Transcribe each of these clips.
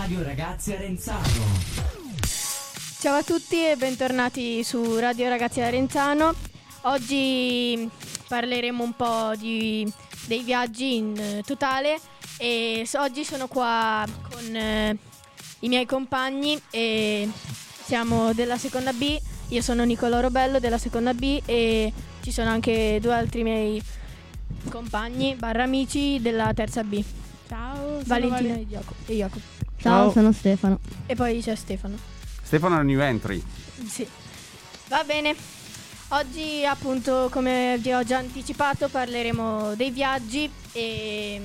Radio Ragazzi Arenzano. Ciao a tutti e bentornati su Radio Ragazzi Arenzano. Oggi parleremo un po' di, dei viaggi in eh, totale e oggi sono qua con eh, i miei compagni e siamo della seconda B. Io sono Nicolò Robello della seconda B e ci sono anche due altri miei compagni, barra amici della terza B, Ciao, sono Valentina Vale- e Jacopo. Ciao, Ciao. sono Stefano. e poi c'è Stefano. Stefano è un new entry. Sì. Va bene. Oggi appunto come vi ho già anticipato parleremo dei viaggi e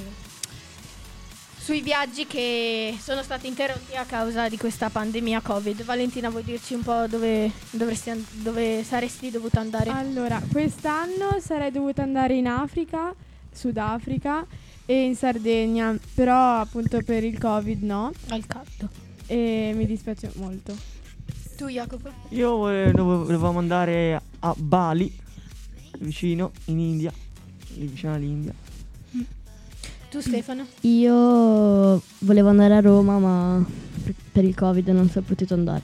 sui viaggi che sono stati interrotti a causa di questa pandemia Covid. Valentina, vuoi dirci un po' dove, dovresti dove saresti dovuta andare? Allora, quest'anno sarei dovuta andare in Africa, Sudafrica e in Sardegna, però appunto per il Covid no Al caldo. e mi dispiace molto. Tu Jacopo? Io volevamo andare a Bali, vicino, in India, lì vicino all'India. Tu Stefano? Io volevo andare a Roma, ma per- per il Covid non sono potuto andare.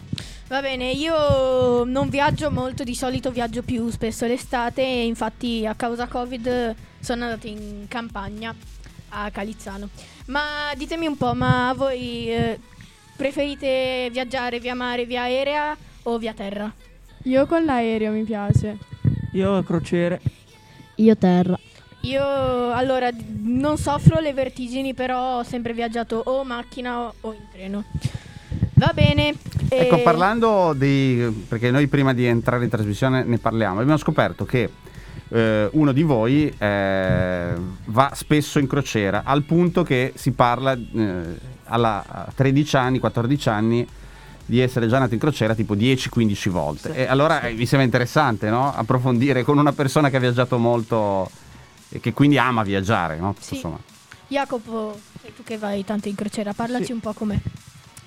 Va bene, io non viaggio molto, di solito viaggio più spesso l'estate e infatti a causa Covid sono andata in campagna a Calizzano. Ma ditemi un po', ma voi eh, preferite viaggiare via mare, via aerea o via terra? Io con l'aereo mi piace. Io crociere, Io terra. Io allora non soffro le vertigini, però ho sempre viaggiato o in macchina o, o in treno. Va bene. Ecco, e- parlando di... perché noi prima di entrare in trasmissione ne parliamo, abbiamo scoperto che eh, uno di voi eh, va spesso in crociera, al punto che si parla eh, alla, a 13 anni, 14 anni di essere già andato in crociera tipo 10-15 volte. Sì. E allora eh, mi sembra interessante, no? Approfondire con una persona che ha viaggiato molto e che quindi ama viaggiare, no? Sì. Insomma. Jacopo, sei tu che vai tanto in crociera, parlaci Sì. un po' com'è.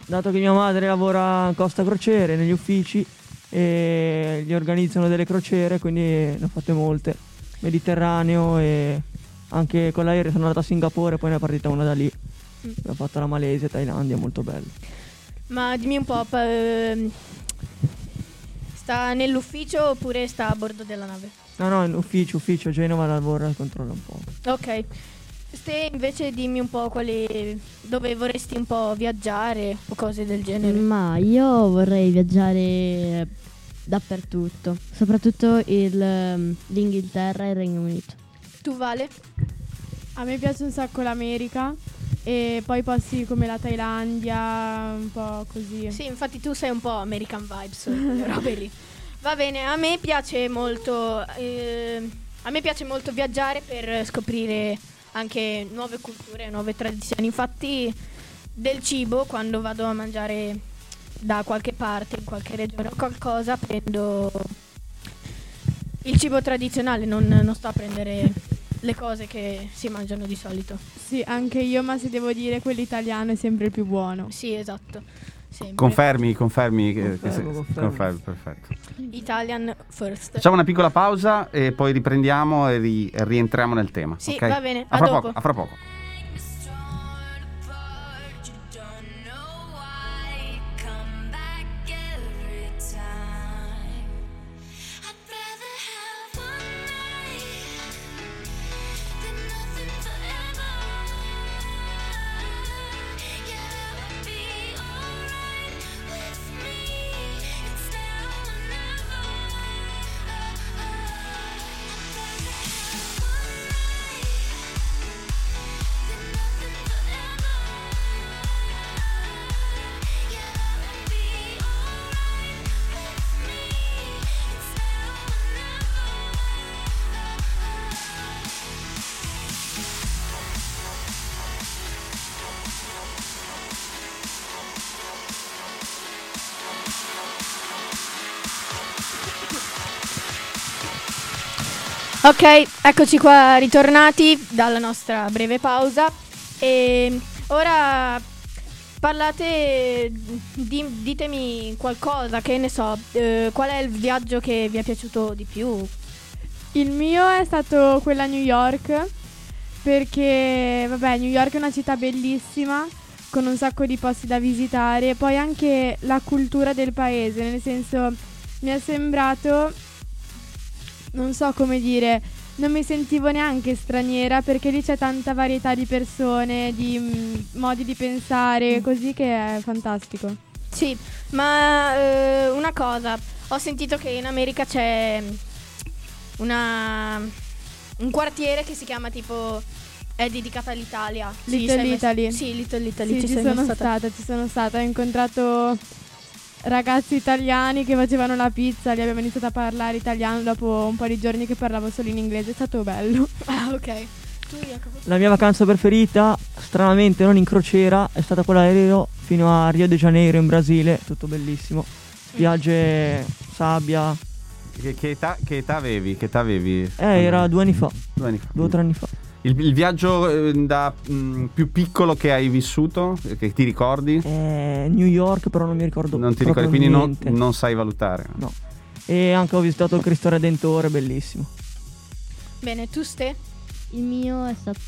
dato che mia madre lavora a Costa Crociere negli uffici e gli organizzano delle crociere, quindi ne ho fatte molte. Mediterraneo e anche con l'aereo sono andato a Singapore, poi ne è partita una da lì. Mm. Ho fatto la Malesia, Thailandia, molto bello. Ma dimmi un po', ehm, sta nell'ufficio oppure sta a bordo della nave? No, no, in ufficio, ufficio, Genova lavora e controlla un po'. Ok. Ste invece dimmi un po' quali, dove vorresti un po' viaggiare o cose del genere. Ma io vorrei viaggiare dappertutto, soprattutto il, l'Inghilterra e il Regno Unito. Tu Vale? A me piace un sacco l'America e poi posti come la Thailandia, un po' così. Sì, infatti tu sei un po' American Vibes, robe lì. Va bene, a me piace molto, eh, a me piace molto viaggiare per scoprire anche nuove culture, nuove tradizioni. Infatti del cibo, quando vado a mangiare da qualche parte, in qualche regione o qualcosa, prendo il cibo tradizionale, non, non sto a prendere le cose che si mangiano di solito. Sì, anche io, ma se devo dire quello italiano è sempre il più buono. Sì, esatto. Sempre. Confermi, confermi che, che Confermo, se- confermo. confermi, perfetto. Italian first. Facciamo una piccola pausa e poi riprendiamo e, ri- rientriamo nel tema. Sì, ok? va bene, A a fra dopo. poco. A fra poco. Ok, eccoci qua ritornati dalla nostra breve pausa e ora parlate, di- ditemi qualcosa, che ne so, eh, qual è il viaggio che vi è piaciuto di più? Il mio è stato quella a New York perché, vabbè, New York è una città bellissima con un sacco di posti da visitare e poi anche la cultura del paese, nel senso mi è sembrato, non so come dire, non mi sentivo neanche straniera perché lì c'è tanta varietà di persone, di mm, modi di pensare, così che è fantastico. Sì, ma eh, una cosa, ho sentito che in America c'è una, un quartiere che si chiama tipo è dedicato all'Italia. Little mai- Italy. Sì, Little Italy. Sì, ci ci sono stata? stata, ci sono stata, ho incontrato ragazzi italiani che facevano la pizza, li abbiamo iniziato a parlare italiano dopo un po' di giorni che parlavo solo in inglese, è stato bello. Ah, ok. Tu, Jacopo? La mia vacanza preferita, stranamente non in crociera, è stata quella aereo fino a Rio de Janeiro in Brasile, tutto bellissimo. Spiagge, sabbia. Che, che età, che età avevi? Che età avevi? Eh, era due anni fa, Due anni fa. due o tre anni fa. Il, il viaggio eh, da mh, più piccolo che hai vissuto, che ti ricordi? Eh, New York, però non mi ricordo Non ti ricordi, quindi non, non sai valutare. No. E anche ho visitato il Cristo Redentore, bellissimo. Bene, tu Ste? Il mio è stato.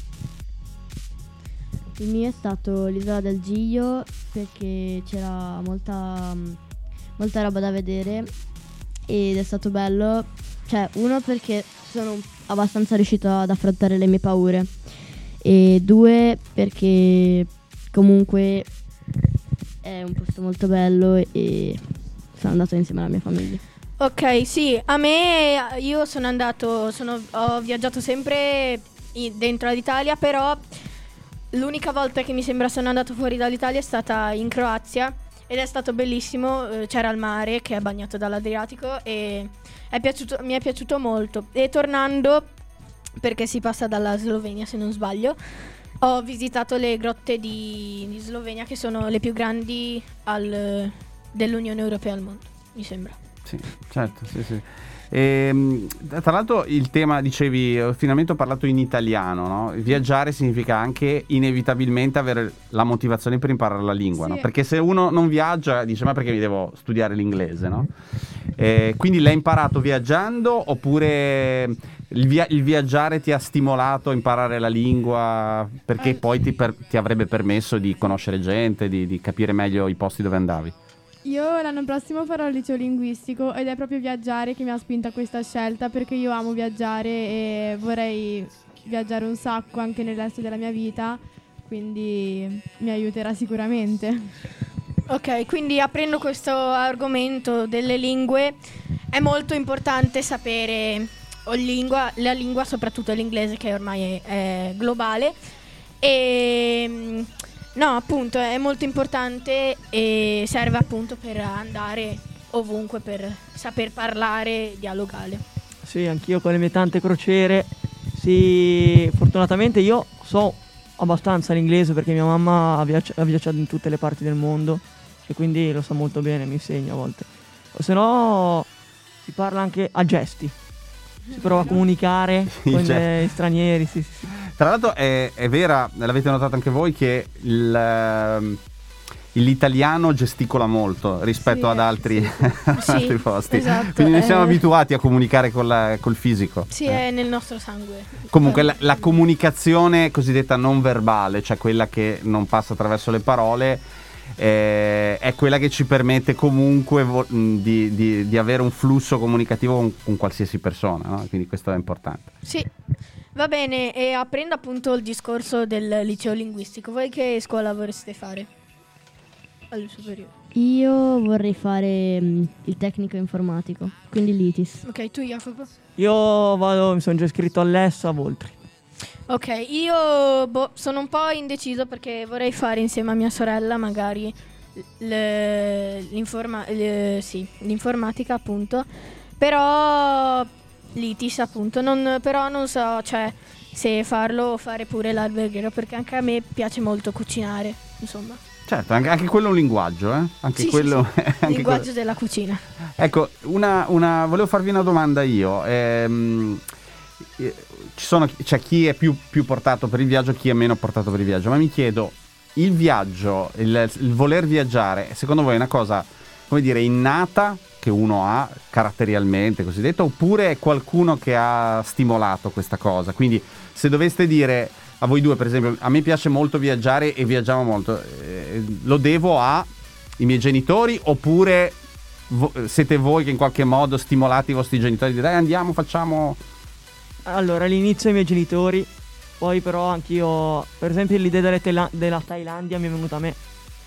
Il mio è stato l'isola del Giglio perché c'era molta, mm, molta roba da vedere ed è stato bello. Cioè, uno perché sono abbastanza riuscito ad affrontare le mie paure e due perché comunque è un posto molto bello e sono andato insieme alla mia famiglia. Ok, sì, a me io sono andato, sono- ho viaggiato sempre dentro l'Italia, però l'unica volta che mi sembra sono andato fuori dall'Italia è stata in Croazia ed è stato bellissimo, eh, c'era il mare che è bagnato dall'Adriatico e è piaciuto- mi è piaciuto molto. E tornando, perché si passa dalla Slovenia se non sbaglio, ho visitato le grotte di, di Slovenia che sono le più grandi al- dell'Unione Europea al mondo, mi sembra. Sì, certo, sì, sì. Ehm, tra l'altro il tema, dicevi, finalmente ho parlato in italiano, no? Viaggiare significa anche inevitabilmente avere la motivazione per imparare la lingua, Sì. no? Perché se uno non viaggia dice ma perché mi devo studiare l'inglese, no? Eh, quindi l'hai imparato viaggiando oppure il, via- il viaggiare ti ha stimolato a imparare la lingua perché Eh. poi ti, per- ti avrebbe permesso di conoscere gente, di, di capire meglio i posti dove andavi? Io l'anno prossimo farò il liceo linguistico ed è proprio viaggiare che mi ha spinto a questa scelta perché io amo viaggiare e vorrei viaggiare un sacco anche nel resto della mia vita, quindi mi aiuterà sicuramente. Ok, quindi aprendo questo argomento delle lingue, è molto importante sapere lingua, la lingua, soprattutto l'inglese che ormai è, è globale. E no, appunto, è molto importante e serve appunto per andare ovunque, per saper parlare e dialogare. Sì, anch'io con le mie tante crociere. Sì, fortunatamente io so abbastanza l'inglese perché mia mamma ha, viaggi- ha viaggiato in tutte le parti del mondo e quindi lo sa molto bene, mi insegna a volte. O se no si parla anche a gesti. Si prova a comunicare con gli stranieri, sì, sì, sì. Tra l'altro è, è vera, l'avete notato anche voi, che il, ehm, l'italiano gesticola molto rispetto Sì, ad altri, ad Sì, altri posti. esatto, Quindi noi siamo eh. abituati a comunicare la- col fisico. Sì, Eh. è nel nostro sangue. Comunque la, la comunicazione cosiddetta non verbale, cioè quella che non passa attraverso le parole, eh, è quella che ci permette comunque vo- di, di- di avere un flusso comunicativo con, con qualsiasi persona, no? quindi questo è importante. Sì, va bene, e aprendo appunto il discorso del liceo linguistico, voi che scuola vorreste fare? Alle superiori. Io vorrei fare mm, il tecnico informatico, quindi l'ITIS. Ok, tu Jacopo? Io vado, mi sono già iscritto all'ESSA a Voltri. Ok, io boh, sono un po' indeciso perché vorrei fare insieme a mia sorella magari l- l'informa- l- sì, l'informatica appunto, però l'ITIS appunto, non, però non so cioè, se farlo o fare pure l'alberghiero perché anche a me piace molto cucinare, insomma. Certo, anche, anche quello è un linguaggio, eh? Anche Sì, sì, quello, sì. anche Linguaggio quello- della cucina. Ecco, una, una- volevo farvi una domanda io. Ehm, eh, ci sono, c'è chi è più, più portato per il viaggio, chi è meno portato per il viaggio, ma mi chiedo, il viaggio, il, il voler viaggiare, secondo voi è una cosa, come dire, innata che uno ha caratterialmente, cosiddetto, oppure è qualcuno che ha stimolato questa cosa? Quindi se doveste dire a voi due, per esempio, a me piace molto viaggiare e viaggiamo molto. Eh, lo devo ai miei genitori oppure vo- siete voi che in qualche modo stimolate i vostri genitori di dai andiamo, facciamo... Allora, all'inizio i miei genitori, poi però anch'io, per esempio l'idea delle Tela- della Thailandia mi è venuta a me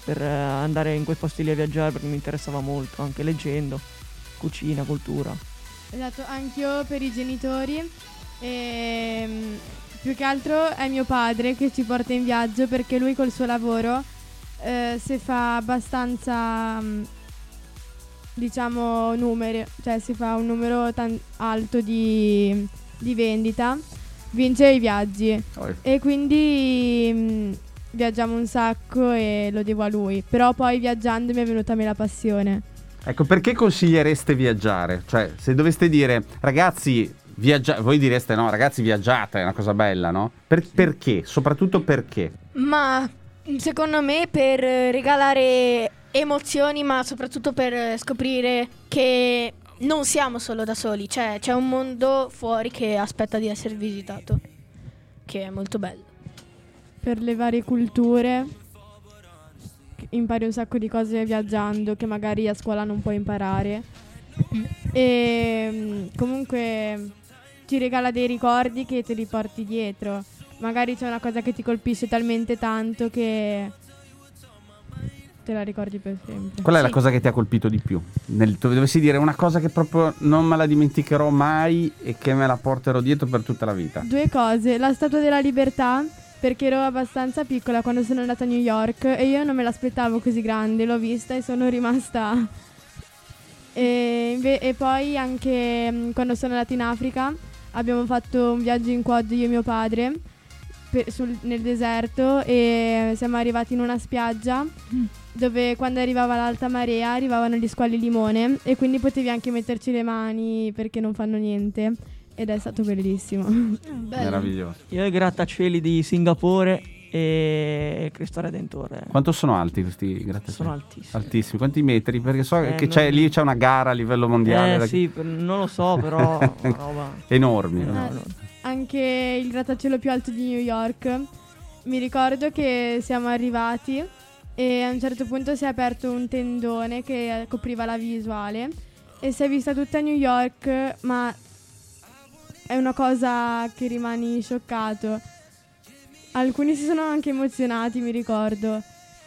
per eh, andare in quei posti lì a viaggiare perché mi interessava molto, anche leggendo, cucina, cultura. Esatto, anch'io per i genitori. E, mm, più che altro è mio padre che ci porta in viaggio perché lui col suo lavoro eh, si fa abbastanza, mm, diciamo, numeri, cioè si fa un numero tan- alto di, di vendita, vince i viaggi e quindi mm, viaggiamo un sacco e lo devo a lui. Però poi viaggiando mi è venuta a me la passione. Ecco, perché consigliereste viaggiare? Cioè, se doveste dire, ragazzi, viaggia- voi direste no, ragazzi, viaggiate, è una cosa bella, no? Per- perché? Soprattutto perché? Ma secondo me per regalare emozioni, ma soprattutto per scoprire che non siamo solo da soli, cioè c'è un mondo fuori che aspetta di essere visitato, che è molto bello. Per le varie culture. Impari un sacco di cose viaggiando che magari a scuola non puoi imparare. E mm, comunque ti regala dei ricordi che te li porti dietro. Magari c'è una cosa che ti colpisce talmente tanto che te la ricordi per sempre. Qual è la Sì. cosa che ti ha colpito di più? Nel, dovessi dire una cosa che proprio non me la dimenticherò mai e che me la porterò dietro per tutta la vita. Due cose, la Statua della Libertà, perché ero abbastanza piccola quando sono andata a New York e io non me l'aspettavo così grande, l'ho vista e sono rimasta... E, inve- e poi anche mm, quando sono andata in Africa abbiamo fatto un viaggio in quad io e mio padre per- sul- nel deserto e siamo arrivati in una spiaggia dove quando arrivava l'alta marea arrivavano gli squali limone e quindi potevi anche metterci le mani perché non fanno niente ed è stato bellissimo. Bello. Meraviglioso. Io i grattacieli di Singapore e il Cristo Redentore. Quanto sono alti questi grattacieli? Sono altissimi. Altissimi. Quanti metri? Perché so Eh, che c'è, lì c'è una gara a livello mondiale. Eh da- sì, non lo so, però una roba... Enormi. No, no. Anche il grattacielo più alto di New York. Mi ricordo che siamo arrivati e a un certo punto si è aperto un tendone che copriva la visuale e si è vista tutta New York, ma è una cosa che rimani scioccato. Alcuni si sono anche emozionati, mi ricordo.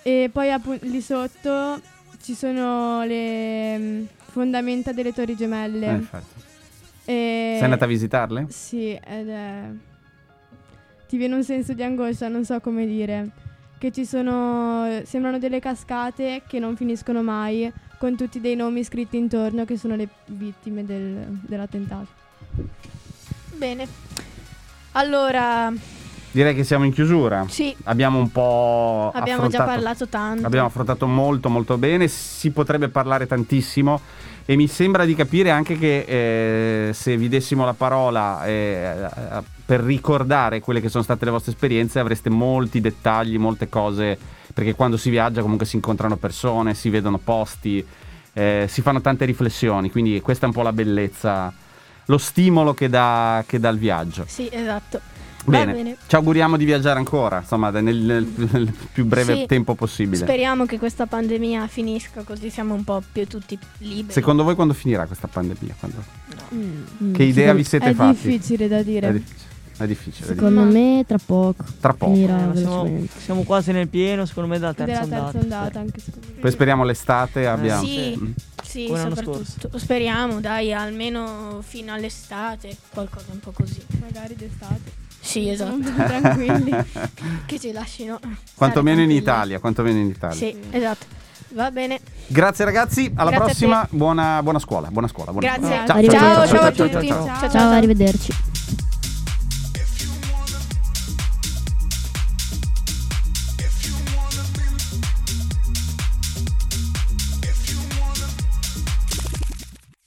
E poi appu- lì sotto ci sono le mm, fondamenta delle torri gemelle. Eh, infatti. E- Sei andata a visitarle? Sì, ed è... Ti viene un senso di angoscia, non so come dire. Che ci sono... Sembrano delle cascate che non finiscono mai, con tutti dei nomi scritti intorno che sono le vittime del- dell'attentato. Bene. Allora, Direi che siamo in chiusura. sì, Abbiamo un po' abbiamo già affrontato- parlato tanto. Abbiamo affrontato molto molto bene, si potrebbe parlare tantissimo e mi sembra di capire anche che eh, se vi dessimo la parola eh, per ricordare quelle che sono state le vostre esperienze avreste molti dettagli, molte cose, perché quando si viaggia comunque si incontrano persone, si vedono posti, eh, si fanno tante riflessioni, quindi questa è un po' la bellezza, lo stimolo che dà, che dà il viaggio. Sì, esatto. Bene, bene. ci auguriamo di viaggiare ancora, insomma, nel, nel- nel più breve Sì. tempo possibile. Speriamo che questa pandemia finisca così siamo un po' più tutti liberi. Secondo voi quando finirà questa pandemia? Quando- Mm. Che idea vi siete è fatti? difficile da dire. È difficile. È difficile. è Secondo Ma- me tra poco. Tra poco. Finirà Eh, siamo, siamo quasi nel pieno, secondo me, della terza della terza ondata. ondata, anche secondo me. Poi speriamo l'estate abbiamo. Sì, Mm. sì, soprattutto. Speriamo, dai, almeno fino all'estate, qualcosa un po' così. Magari d'estate. Sì, esatto. Siamo tranquilli. che ci lasciino. Quantomeno in. Italia, quantomeno in Italia. Sì, esatto. Va bene. Grazie ragazzi, alla Grazie prossima, buona, buona scuola, buona scuola. Buona Grazie. scuola. Grazie. Ciao, Ciao, ciao, a ciao, tutti. ciao, ciao. ciao. Ciao, arrivederci.